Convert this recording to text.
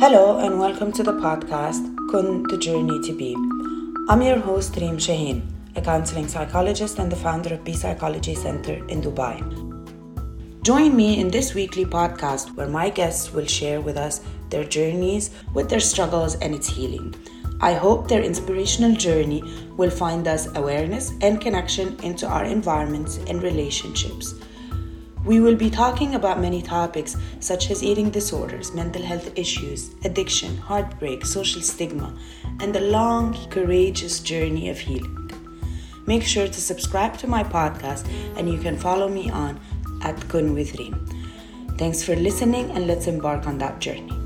Hello and welcome to the podcast Kun the Journey to Be. I'm your host Reem Shaheen, a counseling psychologist and the founder of Be Psychology Center in Dubai. Join me in this weekly podcast where my guests will share with us their journeys with their struggles and its healing. I hope their inspirational journey will find us awareness and connection into our environments and relationships. We will be talking about many topics such as eating disorders, mental health issues, addiction, heartbreak, social stigma, and the long, courageous journey of healing. Make sure to subscribe to my podcast and you can follow me on at Kun with Reem. Thanks for listening and let's embark on that journey.